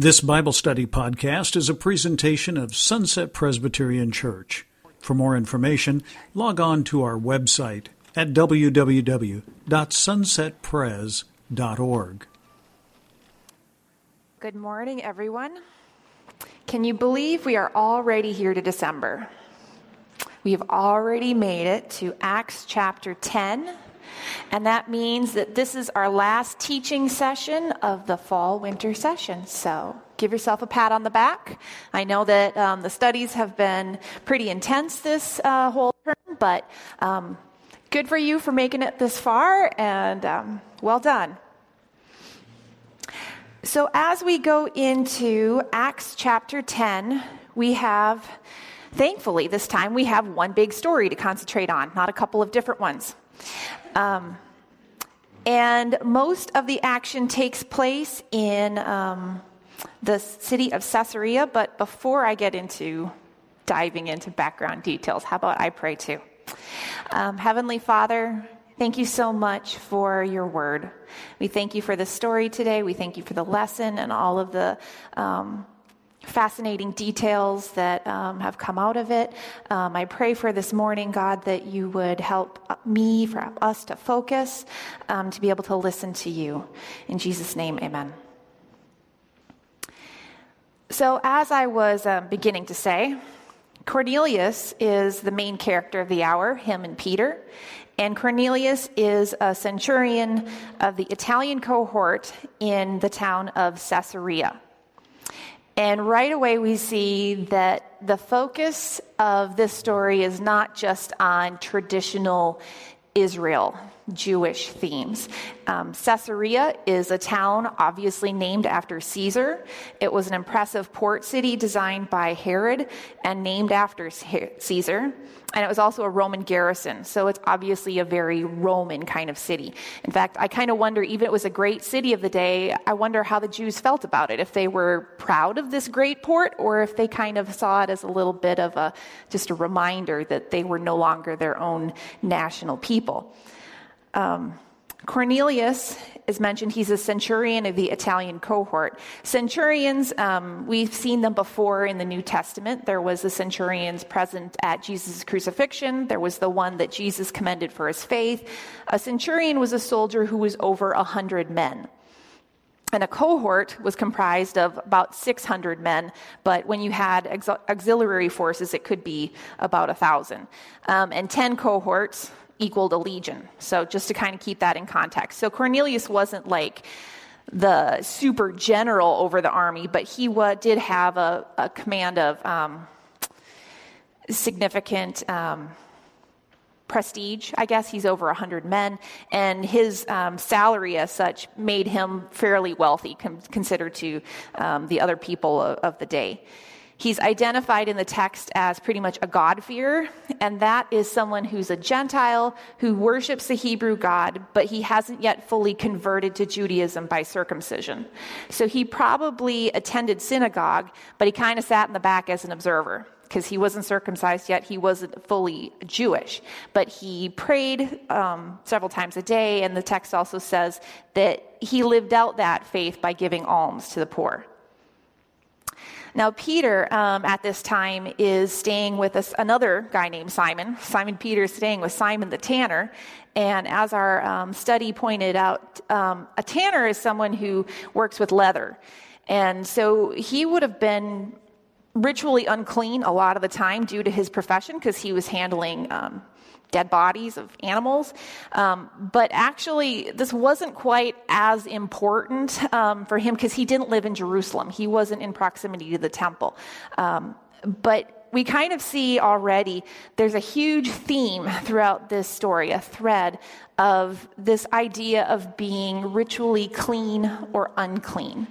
This Bible study podcast is a presentation of Sunset Presbyterian Church. For more information, log on to our website at www.sunsetpres.org. Good morning, everyone. Can you believe we are already here to December? We have already made it to Acts chapter 10, and that means that this is our last teaching session of the fall winter session. So give yourself a pat on the back. I know that um, the studies have been pretty intense this uh, whole term, but um, good for you for making it this far, and um, well done. So, as we go into Acts chapter 10, we have, thankfully, this time we have one big story to concentrate on, not a couple of different ones. Um, and most of the action takes place in um, the city of Caesarea. But before I get into diving into background details, how about I pray too? Um, Heavenly Father, Thank you so much for your word. We thank you for the story today. We thank you for the lesson and all of the um, fascinating details that um, have come out of it. Um, I pray for this morning, God, that you would help me, for us to focus, um, to be able to listen to you. In Jesus' name, amen. So, as I was um, beginning to say, Cornelius is the main character of the hour, him and Peter. And Cornelius is a centurion of the Italian cohort in the town of Caesarea. And right away, we see that the focus of this story is not just on traditional Israel Jewish themes. Um, Caesarea is a town obviously named after Caesar. It was an impressive port city designed by Herod and named after Caesar. And it was also a Roman garrison, so it's obviously a very Roman kind of city. In fact, I kind of wonder, even it was a great city of the day, I wonder how the Jews felt about it. If they were proud of this great port, or if they kind of saw it as a little bit of a just a reminder that they were no longer their own national people. Um, Cornelius is mentioned. He's a centurion of the Italian cohort. Centurions, um, we've seen them before in the New Testament. There was the centurions present at Jesus' crucifixion. There was the one that Jesus commended for his faith. A centurion was a soldier who was over a hundred men. And a cohort was comprised of about 600 men, but when you had auxiliary forces, it could be about a thousand. Um, and 10 cohorts, equaled a legion. So just to kind of keep that in context. So Cornelius wasn't like the super general over the army, but he wa- did have a, a command of um, significant um, prestige. I guess he's over 100 men, and his um, salary as such made him fairly wealthy com- considered to um, the other people of, of the day. He's identified in the text as pretty much a God-fearer, and that is someone who's a Gentile who worships the Hebrew God, but he hasn't yet fully converted to Judaism by circumcision. So he probably attended synagogue, but he kind of sat in the back as an observer because he wasn't circumcised yet. He wasn't fully Jewish. But he prayed um, several times a day, and the text also says that he lived out that faith by giving alms to the poor. Now, Peter um, at this time is staying with us, another guy named Simon. Simon Peter is staying with Simon the tanner. And as our um, study pointed out, um, a tanner is someone who works with leather. And so he would have been ritually unclean a lot of the time due to his profession because he was handling um, dead bodies of animals. Um, but actually, this wasn't quite as important um, for him because he didn't live in Jerusalem. He wasn't in proximity to the temple. Um, but we kind of see already there's a huge theme throughout this story, a thread of this idea of being ritually clean or unclean.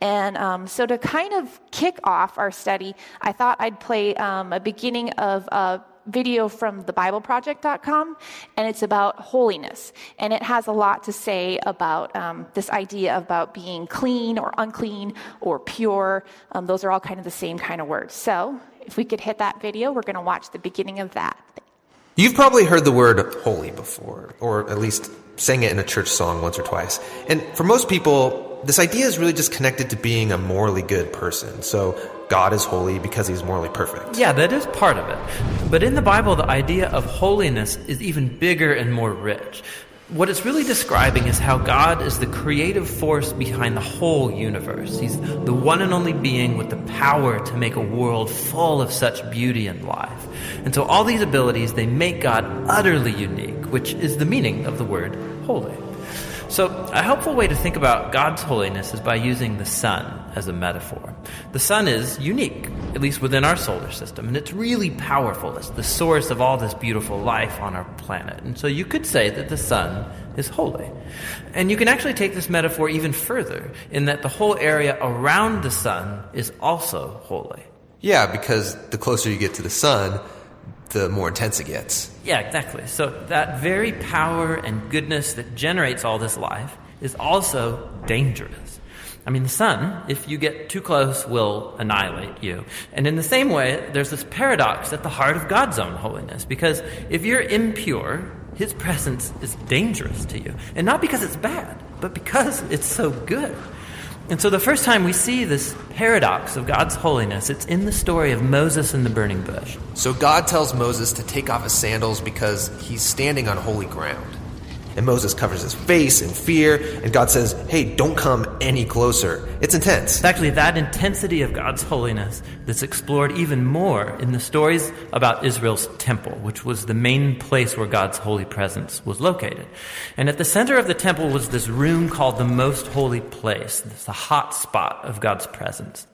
And um, so, to kind of kick off our study, I thought I'd play um, a beginning of a video from thebibleproject.com, and it's about holiness. And it has a lot to say about um, this idea about being clean or unclean or pure. Um, those are all kind of the same kind of words. So if we could hit that video, we're going to watch the beginning of that. You've probably heard the word holy before, or at least sang it in a church song once or twice. And for most people, this idea is really just connected to being a morally good person. So God is holy because he's morally perfect. Yeah, that is part of it. But in the Bible, the idea of holiness is even bigger and more rich. What it's really describing is how God is the creative force behind the whole universe. He's the one and only being with the power to make a world full of such beauty and life. And so all these abilities, they make God utterly unique, which is the meaning of the word holy. So, a helpful way to think about God's holiness is by using the sun as a metaphor. The sun is unique, at least within our solar system, and it's really powerful. It's the source of all this beautiful life on our planet. And so you could say that the sun is holy. And you can actually take this metaphor even further, in that the whole area around the sun is also holy. Yeah, because the closer you get to the sun, the more intense it gets. Yeah, exactly. So that very power and goodness that generates all this life is also dangerous. I mean, the sun, if you get too close, will annihilate you. And in the same way, there's this paradox at the heart of God's own holiness, because if you're impure, his presence is dangerous to you. And not because it's bad, but because it's so good. And so the first time we see this paradox of God's holiness, it's in the story of Moses and the burning bush. So God tells Moses to take off his sandals because he's standing on holy ground. And Moses covers his face in fear, and God says, Hey, don't come any closer. It's intense. It's actually that intensity of God's holiness that's explored even more in the stories about Israel's temple, which was the main place where God's holy presence was located. And at the center of the temple was this room called the Most Holy Place. It's the hot spot of God's presence.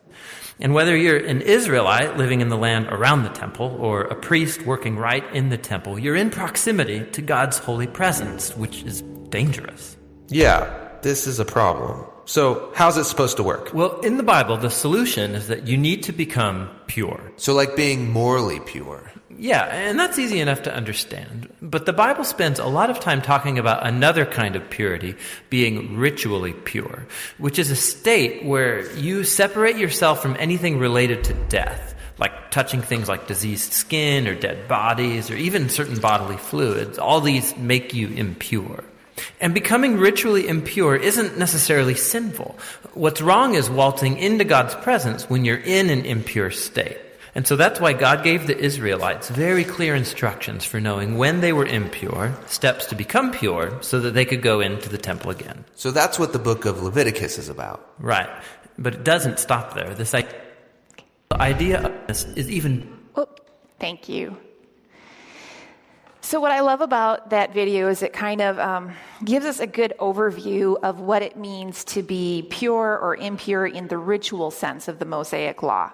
And whether you're an Israelite living in the land around the temple or a priest working right in the temple, you're in proximity to God's holy presence, which is dangerous. Yeah, this is a problem. So, how's it supposed to work? Well, in the Bible, the solution is that you need to become pure. So, like being morally pure. Yeah, and that's easy enough to understand. But the Bible spends a lot of time talking about another kind of purity, being ritually pure, which is a state where you separate yourself from anything related to death, like touching things like diseased skin or dead bodies or even certain bodily fluids. All these make you impure. And becoming ritually impure isn't necessarily sinful. What's wrong is waltzing into God's presence when you're in an impure state. And so that's why God gave the Israelites very clear instructions for knowing when they were impure, steps to become pure, so that they could go into the temple again. So that's what the book of Leviticus is about. Right. But it doesn't stop there. This idea of this is even. Oh, thank you. So, what I love about that video is it kind of um, gives us a good overview of what it means to be pure or impure in the ritual sense of the Mosaic Law.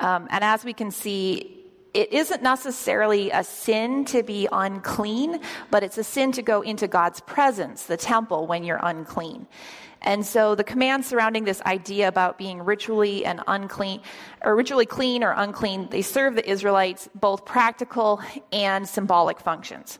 Um, and as we can see, it isn't necessarily a sin to be unclean, but it's a sin to go into God's presence, the temple, when you're unclean. And so the commands surrounding this idea about being ritually and unclean, or ritually clean or unclean, they serve the Israelites both practical and symbolic functions.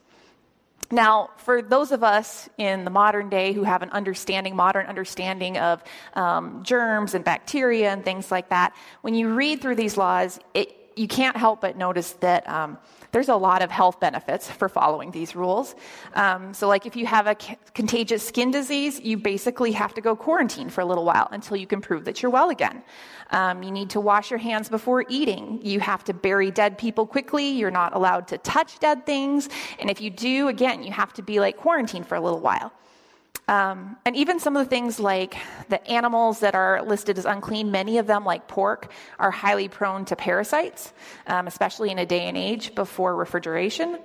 Now, for those of us in the modern day who have an understanding, modern understanding of um, germs and bacteria and things like that, when you read through these laws, it, you can't help but notice that um, there's a lot of health benefits for following these rules. Um, so, like if you have a c- contagious skin disease, you basically have to go quarantine for a little while until you can prove that you're well again. Um, you need to wash your hands before eating. You have to bury dead people quickly. You're not allowed to touch dead things. And if you do, again, you have to be like quarantined for a little while. Um, and even some of the things like the animals that are listed as unclean, many of them, like pork, are highly prone to parasites, um, especially in a day and age before refrigeration.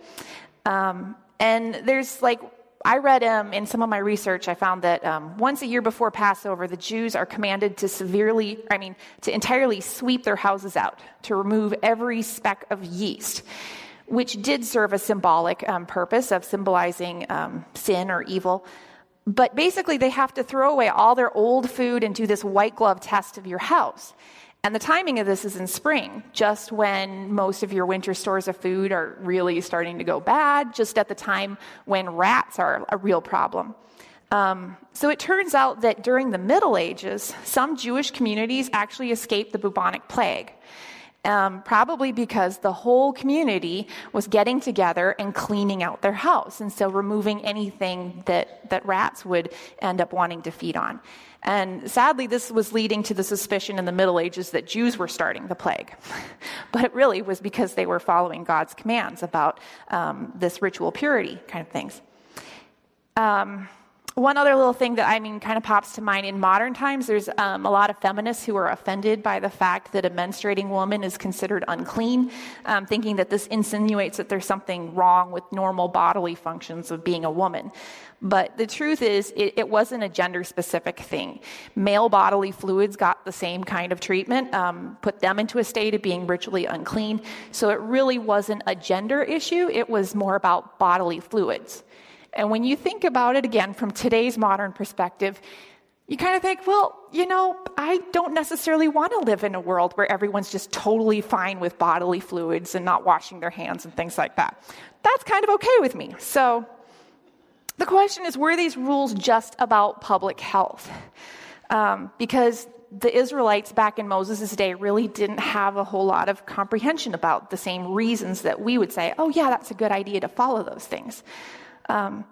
Um, and there's like, I read um, in some of my research, I found that um, once a year before Passover, the Jews are commanded to severely, I mean, to entirely sweep their houses out, to remove every speck of yeast which did serve a symbolic um, purpose of symbolizing um, sin or evil. But basically, they have to throw away all their old food and do this white glove test of your house. And the timing of this is in spring, just when most of your winter stores of food are really starting to go bad, just at the time when rats are a real problem. Um, so it turns out that during the Middle Ages, some Jewish communities actually escaped the bubonic plague. Um, probably because the whole community was getting together and cleaning out their house, and so removing anything that, that rats would end up wanting to feed on. And sadly, this was leading to the suspicion in the Middle Ages that Jews were starting the plague. but it really was because they were following God's commands about um, this ritual purity kind of things. Um, one other little thing that I mean kind of pops to mind in modern times there's um, a lot of feminists who are offended by the fact that a menstruating woman is considered unclean, um, thinking that this insinuates that there's something wrong with normal bodily functions of being a woman. But the truth is, it, it wasn't a gender specific thing. Male bodily fluids got the same kind of treatment, um, put them into a state of being ritually unclean. So it really wasn't a gender issue, it was more about bodily fluids. And when you think about it again from today's modern perspective, you kind of think, well, you know, I don't necessarily want to live in a world where everyone's just totally fine with bodily fluids and not washing their hands and things like that. That's kind of okay with me. So the question is were these rules just about public health? Um, because the Israelites back in Moses' day really didn't have a whole lot of comprehension about the same reasons that we would say, oh, yeah, that's a good idea to follow those things. Um,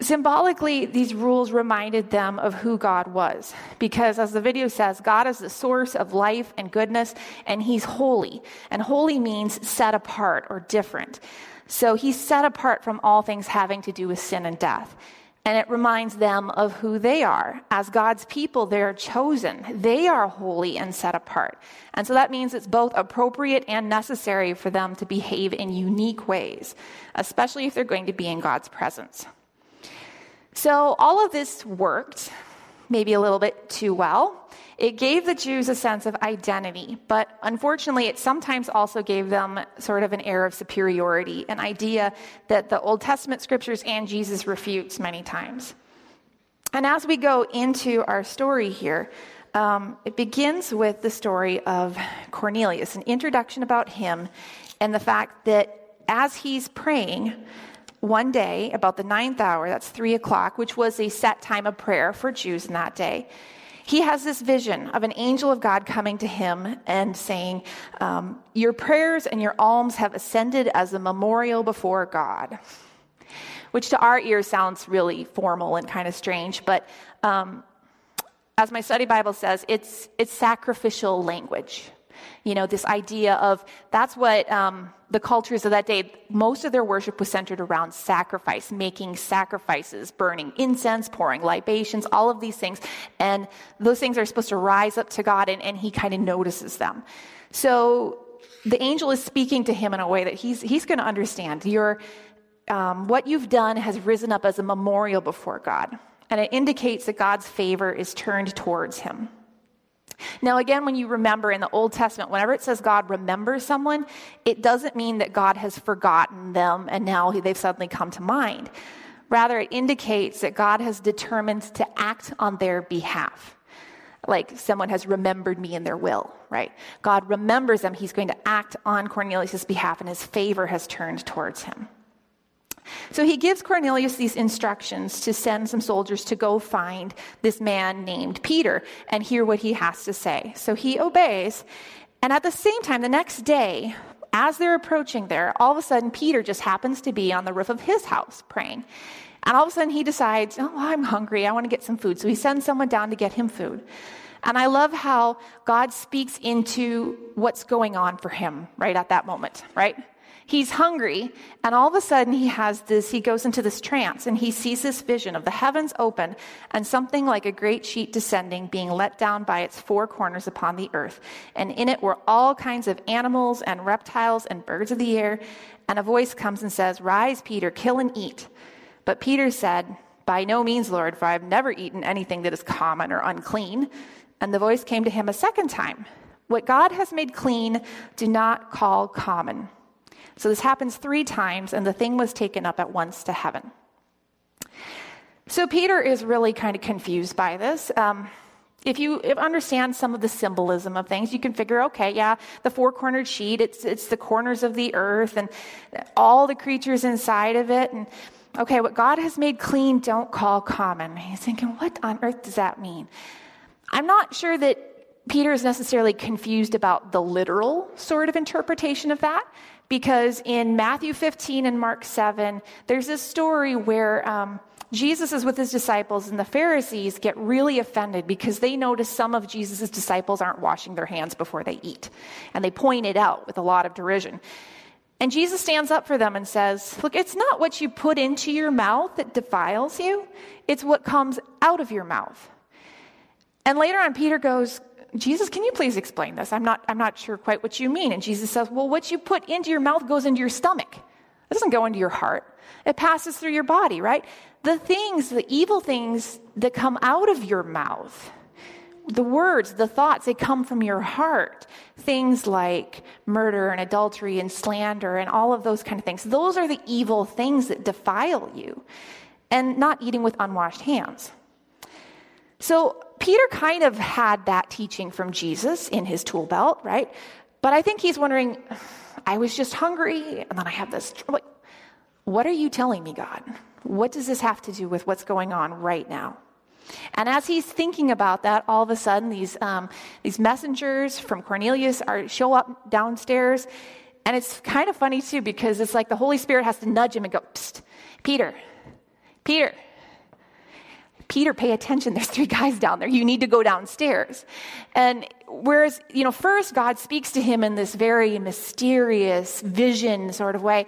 symbolically, these rules reminded them of who God was. Because, as the video says, God is the source of life and goodness, and He's holy. And holy means set apart or different. So He's set apart from all things having to do with sin and death. And it reminds them of who they are. As God's people, they're chosen. They are holy and set apart. And so that means it's both appropriate and necessary for them to behave in unique ways, especially if they're going to be in God's presence. So all of this worked, maybe a little bit too well. It gave the Jews a sense of identity, but unfortunately, it sometimes also gave them sort of an air of superiority, an idea that the Old Testament scriptures and Jesus refutes many times. And as we go into our story here, um, it begins with the story of Cornelius, an introduction about him, and the fact that as he's praying, one day, about the ninth hour, that's three o'clock, which was a set time of prayer for Jews in that day, he has this vision of an angel of God coming to him and saying, um, Your prayers and your alms have ascended as a memorial before God. Which to our ears sounds really formal and kind of strange, but um, as my study Bible says, it's, it's sacrificial language. You know, this idea of that's what um, the cultures of that day, most of their worship was centered around sacrifice, making sacrifices, burning incense, pouring libations, all of these things. And those things are supposed to rise up to God, and, and He kind of notices them. So the angel is speaking to him in a way that he's, he's going to understand. Your, um, what you've done has risen up as a memorial before God, and it indicates that God's favor is turned towards him. Now, again, when you remember in the Old Testament, whenever it says God remembers someone, it doesn't mean that God has forgotten them and now they've suddenly come to mind. Rather, it indicates that God has determined to act on their behalf. Like someone has remembered me in their will, right? God remembers them. He's going to act on Cornelius' behalf, and his favor has turned towards him. So he gives Cornelius these instructions to send some soldiers to go find this man named Peter and hear what he has to say. So he obeys. And at the same time, the next day, as they're approaching there, all of a sudden, Peter just happens to be on the roof of his house praying. And all of a sudden, he decides, Oh, I'm hungry. I want to get some food. So he sends someone down to get him food. And I love how God speaks into what's going on for him right at that moment, right? He's hungry, and all of a sudden he has this, he goes into this trance and he sees this vision of the heavens open and something like a great sheet descending, being let down by its four corners upon the earth. And in it were all kinds of animals and reptiles and birds of the air. And a voice comes and says, Rise, Peter, kill and eat. But Peter said, By no means, Lord, for I've never eaten anything that is common or unclean. And the voice came to him a second time. What God has made clean, do not call common. So this happens three times, and the thing was taken up at once to heaven. So Peter is really kind of confused by this. Um, if you understand some of the symbolism of things, you can figure, okay, yeah, the four cornered sheet, it's, it's the corners of the earth and all the creatures inside of it. And okay, what God has made clean, don't call common. He's thinking, what on earth does that mean? I'm not sure that Peter is necessarily confused about the literal sort of interpretation of that because in Matthew 15 and Mark 7, there's this story where um, Jesus is with his disciples, and the Pharisees get really offended because they notice some of Jesus' disciples aren't washing their hands before they eat. And they point it out with a lot of derision. And Jesus stands up for them and says, Look, it's not what you put into your mouth that defiles you, it's what comes out of your mouth. And later on, Peter goes, Jesus, can you please explain this? I'm not, I'm not sure quite what you mean. And Jesus says, Well, what you put into your mouth goes into your stomach. It doesn't go into your heart. It passes through your body, right? The things, the evil things that come out of your mouth, the words, the thoughts, they come from your heart. Things like murder and adultery and slander and all of those kind of things. Those are the evil things that defile you. And not eating with unwashed hands. So Peter kind of had that teaching from Jesus in his tool belt, right? But I think he's wondering, I was just hungry, and then I have this. Like, what are you telling me, God? What does this have to do with what's going on right now? And as he's thinking about that, all of a sudden, these, um, these messengers from Cornelius are, show up downstairs. And it's kind of funny, too, because it's like the Holy Spirit has to nudge him and go, Psst, Peter, Peter, Peter, pay attention. There's three guys down there. You need to go downstairs. And whereas, you know, first God speaks to him in this very mysterious vision sort of way.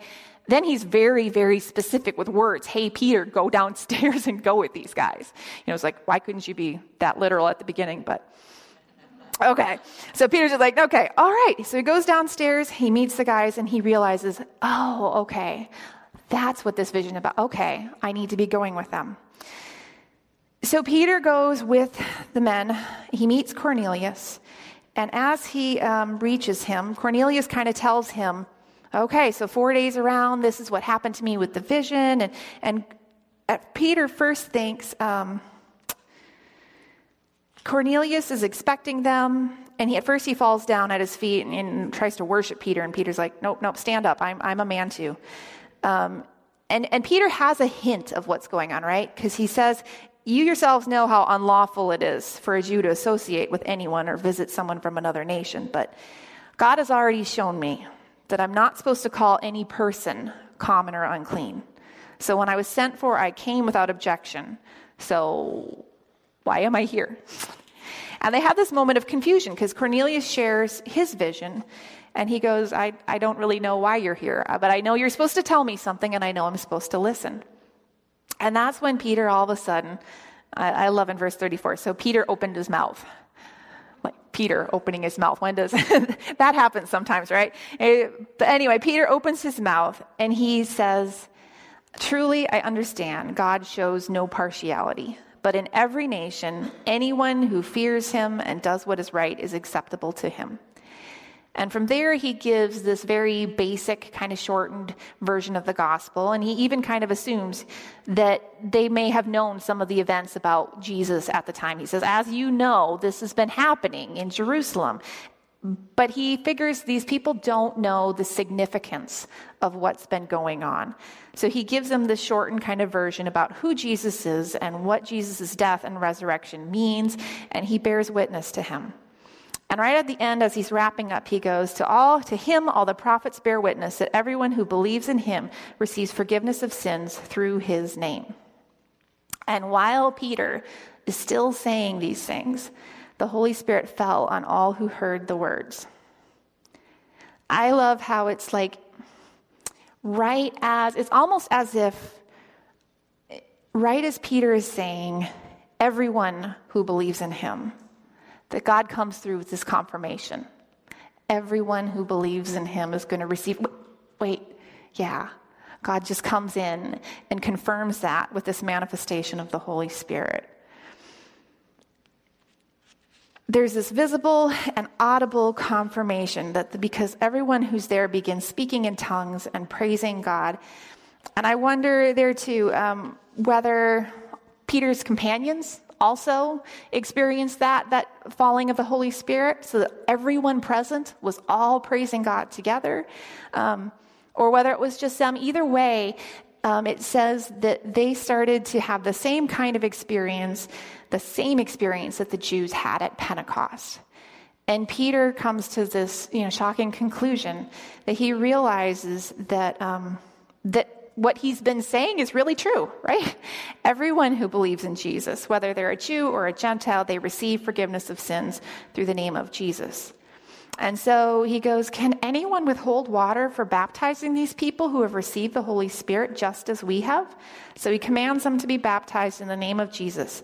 Then he's very, very specific with words. Hey, Peter, go downstairs and go with these guys. You know, it's like, why couldn't you be that literal at the beginning? But okay. So Peter's just like, okay, all right. So he goes downstairs, he meets the guys, and he realizes, oh, okay, that's what this vision about. Okay, I need to be going with them. So Peter goes with the men. He meets Cornelius. And as he um, reaches him, Cornelius kind of tells him, Okay, so four days around, this is what happened to me with the vision. And, and Peter first thinks um, Cornelius is expecting them. And he, at first, he falls down at his feet and, and, tries to worship Peter. And Peter's like, Nope, nope, stand up. I'm, I'm a man too. Um, and, and Peter has a hint of what's going on, right? Because he says, You yourselves know how unlawful it is for a Jew to associate with anyone or visit someone from another nation. But God has already shown me that I'm not supposed to call any person common or unclean. So when I was sent for, I came without objection. So why am I here? And they have this moment of confusion because Cornelius shares his vision and he goes, I, I don't really know why you're here, uh, but I know you're supposed to tell me something and I know I'm supposed to listen. And that's when Peter all of a sudden, I, I love in verse 34. So Peter opened his mouth like Peter opening his mouth. When does that happen sometimes, right? Eh, but anyway, Peter opens his mouth and he says, Truly, I understand God shows no partiality, but in every nation, anyone who fears him and does what is right is acceptable to him. And from there, he gives this very basic, kind of shortened version of the gospel. And he even kind of assumes that they may have known some of the events about Jesus at the time. He says, As you know, this has been happening in Jerusalem. But he figures these people don't know the significance of what's been going on. So he gives them this shortened kind of version about who Jesus is and what Jesus' death and resurrection means, and he bears witness to him. And right at the end, as he's wrapping up, he goes, To all, to him, all the prophets bear witness that everyone who believes in him receives forgiveness of sins through his name. And while Peter is still saying these things, the Holy Spirit fell on all who heard the words. I love how it's like right as, it's almost as if, right as Peter is saying, everyone who believes in him that God comes through with this confirmation. Everyone who believes in him is going to receive. Wait, yeah. God just comes in and confirms that with this manifestation of the Holy Spirit. There's this visible and audible confirmation that the, because everyone who's there begins speaking in tongues and praising God. And I wonder there too um, whether Peter's companions also experienced that, that falling of the Holy Spirit, so that everyone present was all praising God together, um, or whether it was just them. Either way, um, it says that they started to have the same kind of experience, the same experience that the Jews had at Pentecost. And Peter comes to this you know, shocking conclusion that he realizes that, um, that what he's been saying is really true, right? Everyone who believes in Jesus, whether they're a Jew or a Gentile, they receive forgiveness of sins through the name of Jesus. And so he goes, Can anyone withhold water for baptizing these people who have received the Holy Spirit just as we have? So he commands them to be baptized in the name of Jesus.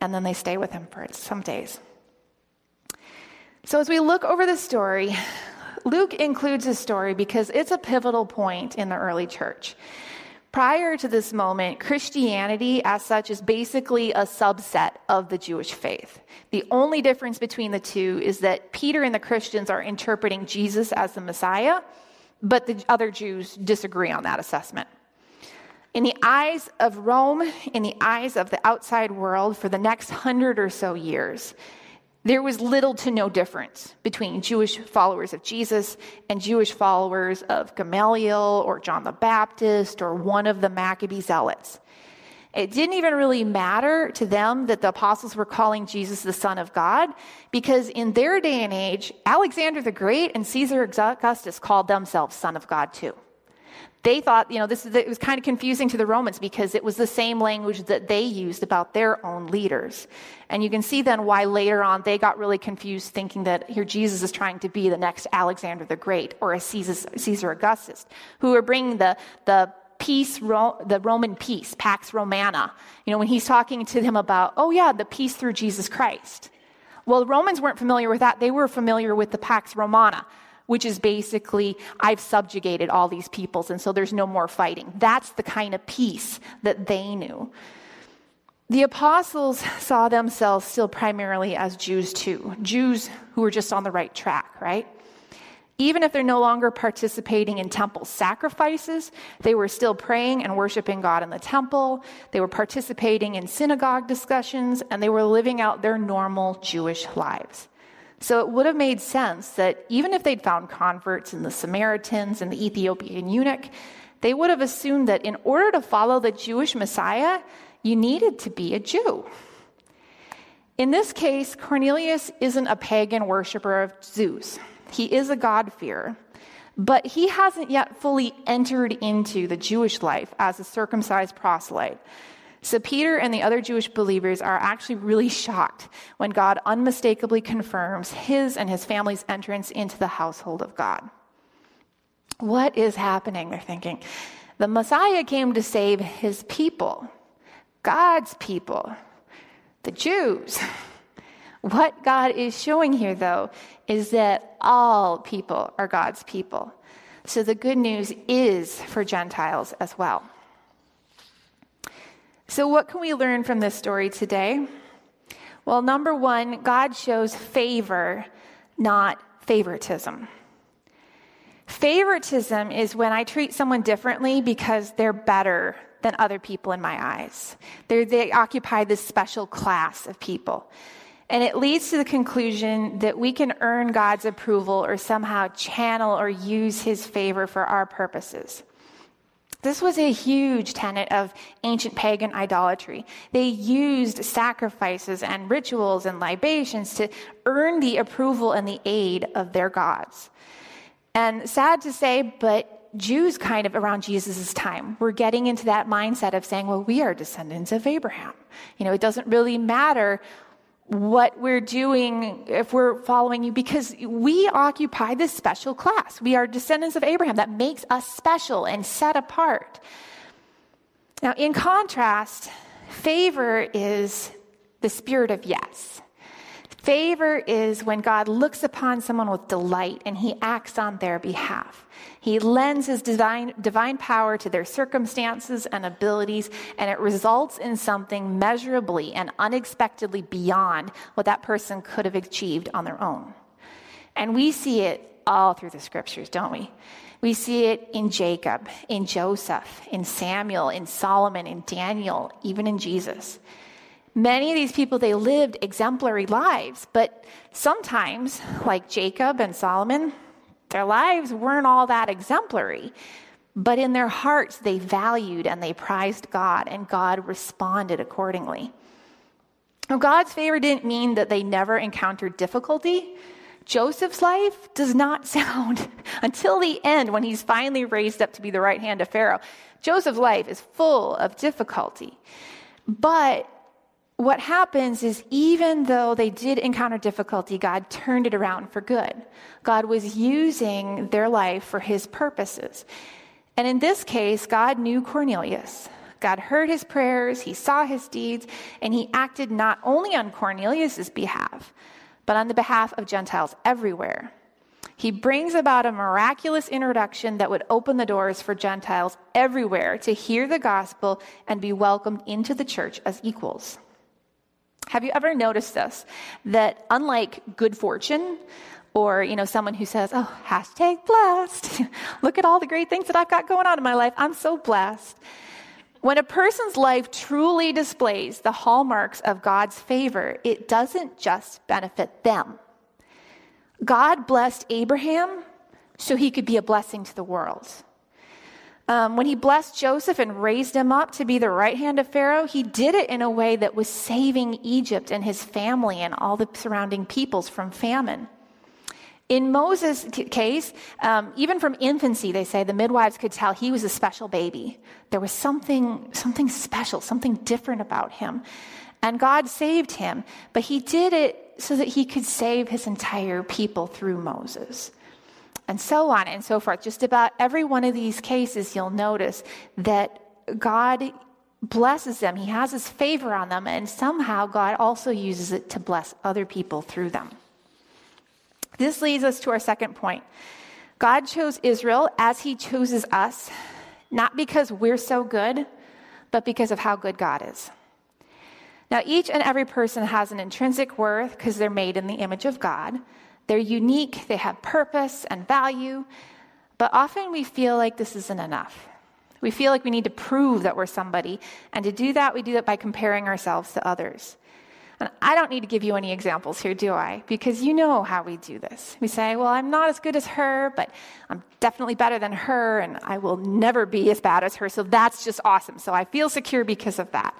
And then they stay with him for some days. So as we look over the story, Luke includes this story because it's a pivotal point in the early church. Prior to this moment, Christianity as such is basically a subset of the Jewish faith. The only difference between the two is that Peter and the Christians are interpreting Jesus as the Messiah, but the other Jews disagree on that assessment. In the eyes of Rome, in the eyes of the outside world, for the next hundred or so years, there was little to no difference between Jewish followers of Jesus and Jewish followers of Gamaliel or John the Baptist or one of the Maccabee zealots. It didn't even really matter to them that the apostles were calling Jesus the Son of God, because in their day and age, Alexander the Great and Caesar Augustus called themselves Son of God too they thought, you know, this it was kind of confusing to the Romans because it was the same language that they used about their own leaders. And you can see then why later on they got really confused thinking that here Jesus is trying to be the next Alexander the Great or a Caesar, Caesar Augustus, who are bringing the, the peace, the Roman peace, Pax Romana. You know, when he's talking to them about, oh yeah, the peace through Jesus Christ. Well, the Romans weren't familiar with that. They were familiar with the Pax Romana, which is basically, I've subjugated all these peoples, and so there's no more fighting. That's the kind of peace that they knew. The apostles saw themselves still primarily as Jews too, Jews who were just on the right track, right? Even if they're no longer participating in temple sacrifices, they were still praying and worshiping God in the temple. They were participating in synagogue discussions, and they were living out their normal Jewish lives. So it would have made sense that even if they'd found converts in the Samaritans and the Ethiopian eunuch, they would have assumed that in order to follow the Jewish Messiah, you needed to be a Jew. In this case, Cornelius isn't a pagan worshiper of Zeus. He is a God-fearer, but he hasn't yet fully entered into the Jewish life as a circumcised proselyte. So Peter and the other Jewish believers are actually really shocked when God unmistakably confirms his and his family's entrance into the household of God. What is happening? They're thinking. The Messiah came to save his people, God's people, the Jews. What God is showing here, though, is that all people are God's people. So the good news is for Gentiles as well. So, what can we learn from this story today? Well, number one, God shows favor, not favoritism. Favoritism is when I treat someone differently because they're better than other people in my eyes. They're, they occupy this special class of people. And it leads to the conclusion that we can earn God's approval or somehow channel or use his favor for our purposes. This was a huge tenet of ancient pagan idolatry. They used sacrifices and rituals and libations to earn the approval and the aid of their gods. And sad to say, but Jews kind of around Jesus' time were getting into that mindset of saying, well, we are descendants of Abraham. You know, it doesn't really matter what we're doing if we're following you because we occupy this special class. We are descendants of Abraham. That makes us special and set apart. Now, in contrast, favor is the spirit of yes. Favor is when God looks upon someone with delight and he acts on their behalf. He lends his divine, divine power to their circumstances and abilities, and it results in something measurably and unexpectedly beyond what that person could have achieved on their own. And we see it all through the scriptures, don't we? We see it in Jacob, in Joseph, in Samuel, in Solomon, in Daniel, even in Jesus. Many of these people, they lived exemplary lives, but sometimes, like Jacob and Solomon, their lives weren't all that exemplary. But in their hearts, they valued and they prized God, and God responded accordingly. Now, God's favor didn't mean that they never encountered difficulty. Joseph's life does not sound, until the end, when he's finally raised up to be the right hand of Pharaoh, Joseph's life is full of difficulty. But what happens is, even though they did encounter difficulty, God turned it around for good. God was using their life for his purposes. And in this case, God knew Cornelius. God heard his prayers, he saw his deeds, and he acted not only on Cornelius' behalf, but on the behalf of Gentiles everywhere. He brings about a miraculous introduction that would open the doors for Gentiles everywhere to hear the gospel and be welcomed into the church as equals. Have you ever noticed this? That unlike good fortune, or you know someone who says oh hashtag blessed. Look at all the great things that i've got going on in my life. I'm so blessed. When a person's life truly displays the hallmarks of god's favor it doesn't just benefit them. God blessed abraham so he could be a blessing to the world um, when he blessed Joseph and raised him up to be the right hand of Pharaoh, he did it in a way that was saving Egypt and his family and all the surrounding peoples from famine. In Moses' case, um, even from infancy, they say the midwives could tell he was a special baby. There was something, something special, something different about him. And God saved him, but he did it so that he could save his entire people through Moses and so on and so forth. Just about every one of these cases, you'll notice that God blesses them. He has his favor on them, and somehow God also uses it to bless other people through them. This leads us to our second point. God chose Israel as he chooses us, not because we're so good, but because of how good God is. Now, each and every person has an intrinsic worth because they're made in the image of God. They're unique, they have purpose and value, but often we feel like this isn't enough. We feel like we need to prove that we're somebody, and to do that, we do that by comparing ourselves to others. And I don't need to give you any examples here, do I? Because you know how we do this. We say, well, I'm not as good as her, but I'm definitely better than her, and I will never be as bad as her, so that's just awesome. So I feel secure because of that.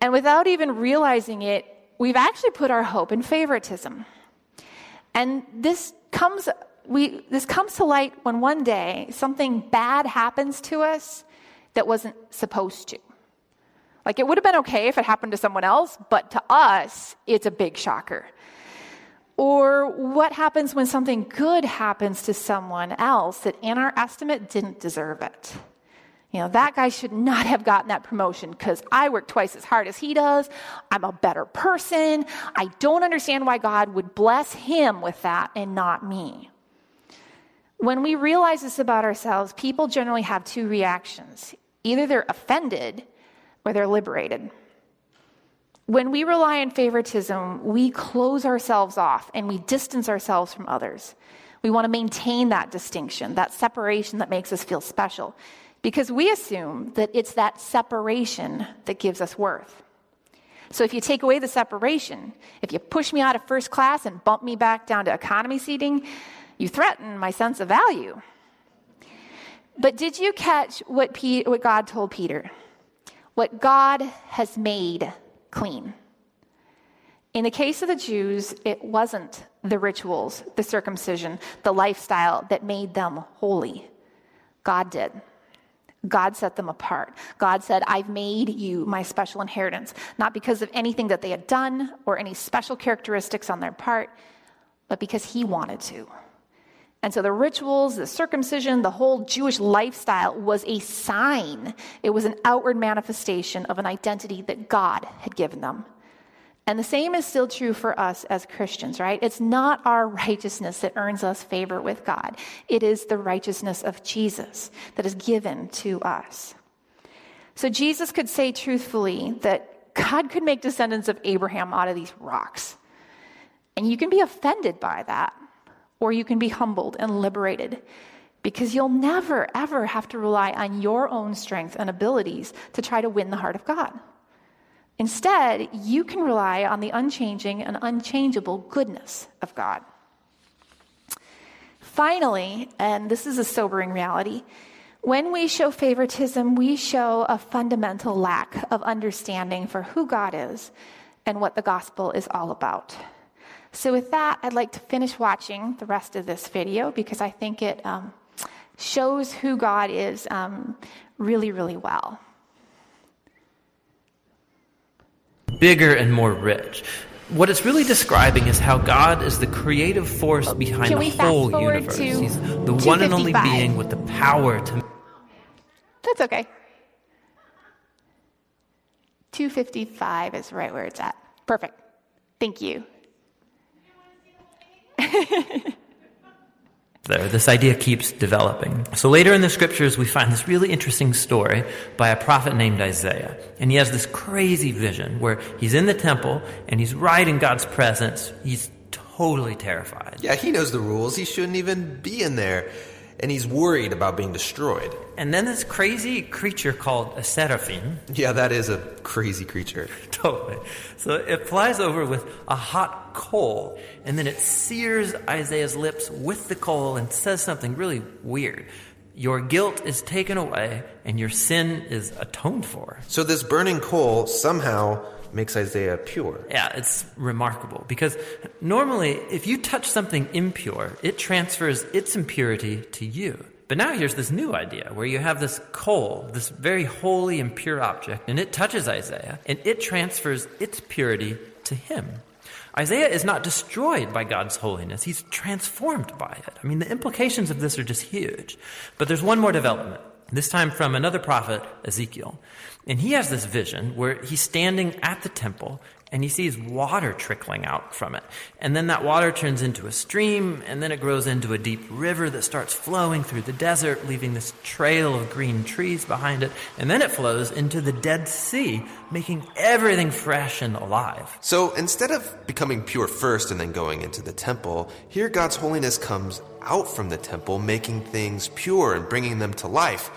And without even realizing it, we've actually put our hope in favoritism. And this comes, we, this comes to light when one day something bad happens to us that wasn't supposed to. Like it would have been okay if it happened to someone else, but to us, it's a big shocker. Or what happens when something good happens to someone else that, in our estimate, didn't deserve it? You know, that guy should not have gotten that promotion because I work twice as hard as he does. I'm a better person. I don't understand why God would bless him with that and not me. When we realize this about ourselves, people generally have two reactions either they're offended or they're liberated. When we rely on favoritism, we close ourselves off and we distance ourselves from others. We want to maintain that distinction, that separation that makes us feel special because we assume that it's that separation that gives us worth. So if you take away the separation, if you push me out of first class and bump me back down to economy seating, you threaten my sense of value. But did you catch what, P- what God told Peter? What God has made clean. In the case of the Jews, it wasn't the rituals, the circumcision, the lifestyle that made them holy. God did. God set them apart. God said, I've made you my special inheritance, not because of anything that they had done or any special characteristics on their part, but because He wanted to. And so the rituals, the circumcision, the whole Jewish lifestyle was a sign. It was an outward manifestation of an identity that God had given them. And the same is still true for us as Christians, right? It's not our righteousness that earns us favor with God. It is the righteousness of Jesus that is given to us. So Jesus could say truthfully that God could make descendants of Abraham out of these rocks. And you can be offended by that, or you can be humbled and liberated because you'll never, ever have to rely on your own strength and abilities to try to win the heart of God. Instead, you can rely on the unchanging and unchangeable goodness of God. Finally, and this is a sobering reality, when we show favoritism, we show a fundamental lack of understanding for who God is and what the gospel is all about. So, with that, I'd like to finish watching the rest of this video because I think it um, shows who God is um, really, really well. Bigger and more rich. What it's really describing is how God is the creative force behind the whole universe. He's the one and only being with the power to That's okay. 255 is right where it's at. Perfect. Thank you. there. This idea keeps developing. So later in the scriptures, we find this really interesting story by a prophet named Isaiah. And he has this crazy vision where he's in the temple and he's right in God's presence. He's totally terrified. Yeah, he knows the rules. He shouldn't even be in there. And he's worried about being destroyed. And then this crazy creature called a seraphim Yeah, that is a crazy creature. Totally. So it flies over with a hot coal, and then it sears Isaiah's lips with the coal and says something really weird. Your guilt is taken away, and your sin is atoned for. So this burning coal somehow makes Isaiah pure. Yeah, it's remarkable because normally, if you touch something impure, it transfers its impurity to you. But now here's this new idea where you have this coal, this very holy and pure object, and it touches Isaiah, and it transfers its purity to him. Isaiah is not destroyed by God's holiness, he's transformed by it. I mean, the implications of this are just huge. But there's one more development, this time from another prophet, Ezekiel. And he has this vision where he's standing at the temple and he sees water trickling out from it. And then that water turns into a stream, and then it grows into a deep river that starts flowing through the desert, leaving this trail of green trees behind it. And then it flows into the Dead Sea, making everything fresh and alive. So instead of becoming pure first and then going into the temple, here God's holiness comes out from the temple, making things pure and bringing them to life.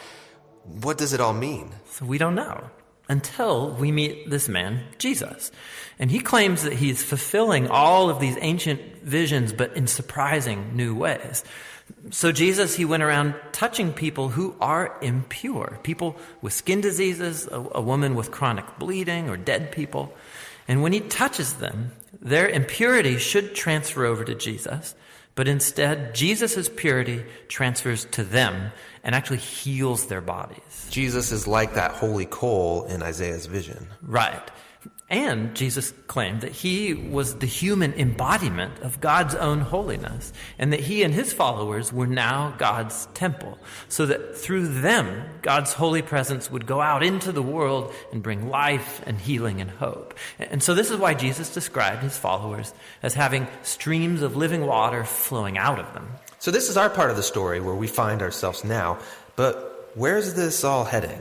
What does it all mean? So we don't know until we meet this man, Jesus. And he claims that he's fulfilling all of these ancient visions, but in surprising new ways. So Jesus, he went around touching people who are impure, people with skin diseases, a, a woman with chronic bleeding, or dead people. And when he touches them, their impurity should transfer over to Jesus. But instead, Jesus' purity transfers to them and actually heals their bodies. Jesus is like that holy coal in Isaiah's vision. Right. And Jesus claimed that he was the human embodiment of God's own holiness, and that he and his followers were now God's temple, so that through them, God's holy presence would go out into the world and bring life and healing and hope. And so, this is why Jesus described his followers as having streams of living water flowing out of them. So this is our part of the story where we find ourselves now, but where's this all heading?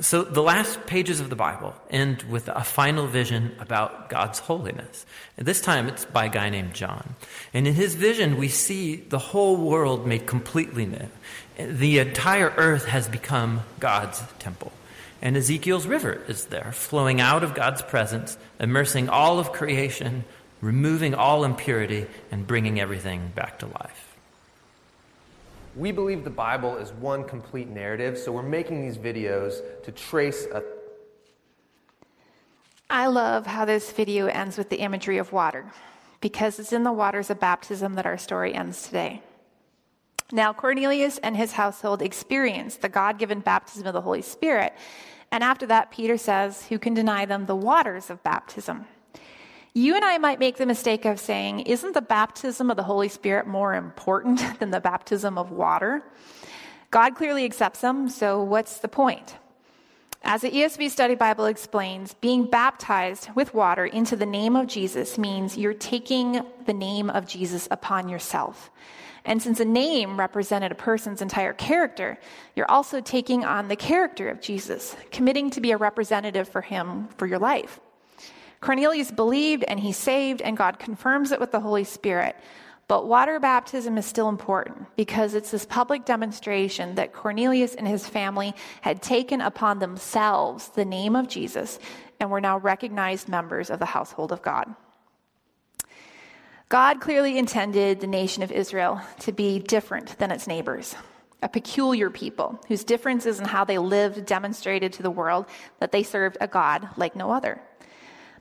So the last pages of the Bible end with a final vision about God's holiness. And this time it's by a guy named John. And in his vision, we see the whole world made completely new. The entire earth has become God's temple. And Ezekiel's river is there, flowing out of God's presence, immersing all of creation, removing all impurity, and bringing everything back to life. We believe the Bible is one complete narrative, so we're making these videos to trace a I love how this video ends with the imagery of water because it's in the waters of baptism that our story ends today. Now, Cornelius and his household experienced the God given baptism of the Holy Spirit. And after that, Peter says, Who can deny them the waters of baptism? You and I might make the mistake of saying, Isn't the baptism of the Holy Spirit more important than the baptism of water? God clearly accepts them, so what's the point? As the ESV Study Bible explains, being baptized with water into the name of Jesus means you're taking the name of Jesus upon yourself. And since a name represented a person's entire character, you're also taking on the character of Jesus, committing to be a representative for him for your life. Cornelius believed and he saved, and God confirms it with the Holy Spirit. But water baptism is still important because it's this public demonstration that Cornelius and his family had taken upon themselves the name of Jesus and were now recognized members of the household of God. God clearly intended the nation of Israel to be different than its neighbors, a peculiar people whose differences in how they lived demonstrated to the world that they served a God like no other.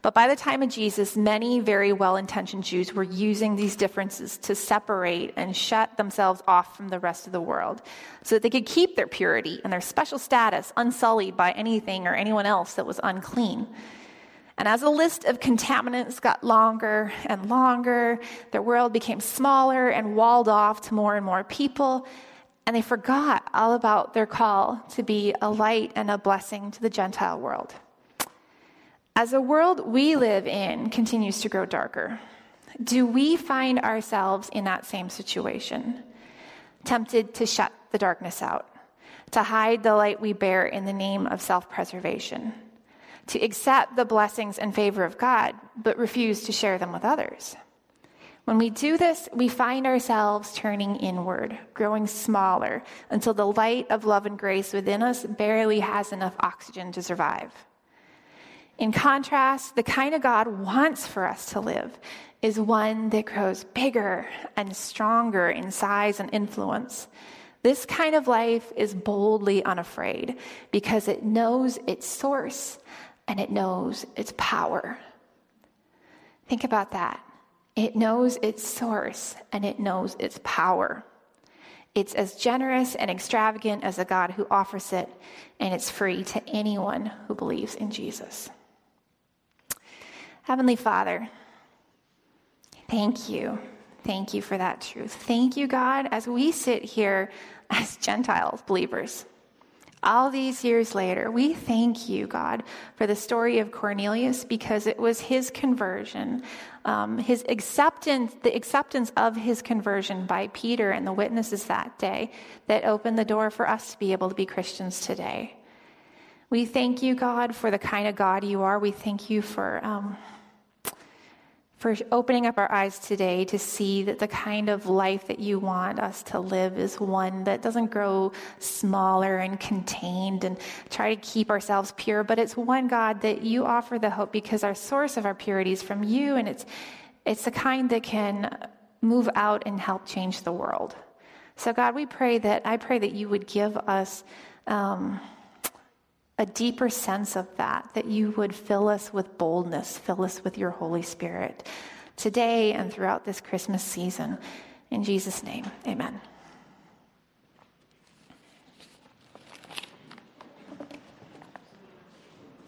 But by the time of Jesus, many very well intentioned Jews were using these differences to separate and shut themselves off from the rest of the world so that they could keep their purity and their special status unsullied by anything or anyone else that was unclean. And as the list of contaminants got longer and longer, their world became smaller and walled off to more and more people. And they forgot all about their call to be a light and a blessing to the Gentile world. As the world we live in continues to grow darker, do we find ourselves in that same situation? Tempted to shut the darkness out, to hide the light we bear in the name of self preservation, to accept the blessings and favor of God, but refuse to share them with others? When we do this, we find ourselves turning inward, growing smaller, until the light of love and grace within us barely has enough oxygen to survive. In contrast, the kind of God wants for us to live is one that grows bigger and stronger in size and influence. This kind of life is boldly unafraid because it knows its source and it knows its power. Think about that. It knows its source and it knows its power. It's as generous and extravagant as the God who offers it, and it's free to anyone who believes in Jesus. Heavenly Father, thank you. Thank you for that truth. Thank you, God, as we sit here as Gentile believers. All these years later, we thank you, God, for the story of Cornelius because it was his conversion, um, his acceptance, the acceptance of his conversion by Peter and the witnesses that day that opened the door for us to be able to be Christians today. We thank you, God, for the kind of God you are. We thank you for. Um, for opening up our eyes today to see that the kind of life that you want us to live is one that doesn't grow smaller and contained and try to keep ourselves pure, but it's one, God, that you offer the hope because our source of our purity is from you, and it's, it's the kind that can move out and help change the world. So, God, we pray that, I pray that you would give us. Um, a deeper sense of that, that you would fill us with boldness, fill us with your Holy Spirit today and throughout this Christmas season. In Jesus' name, amen.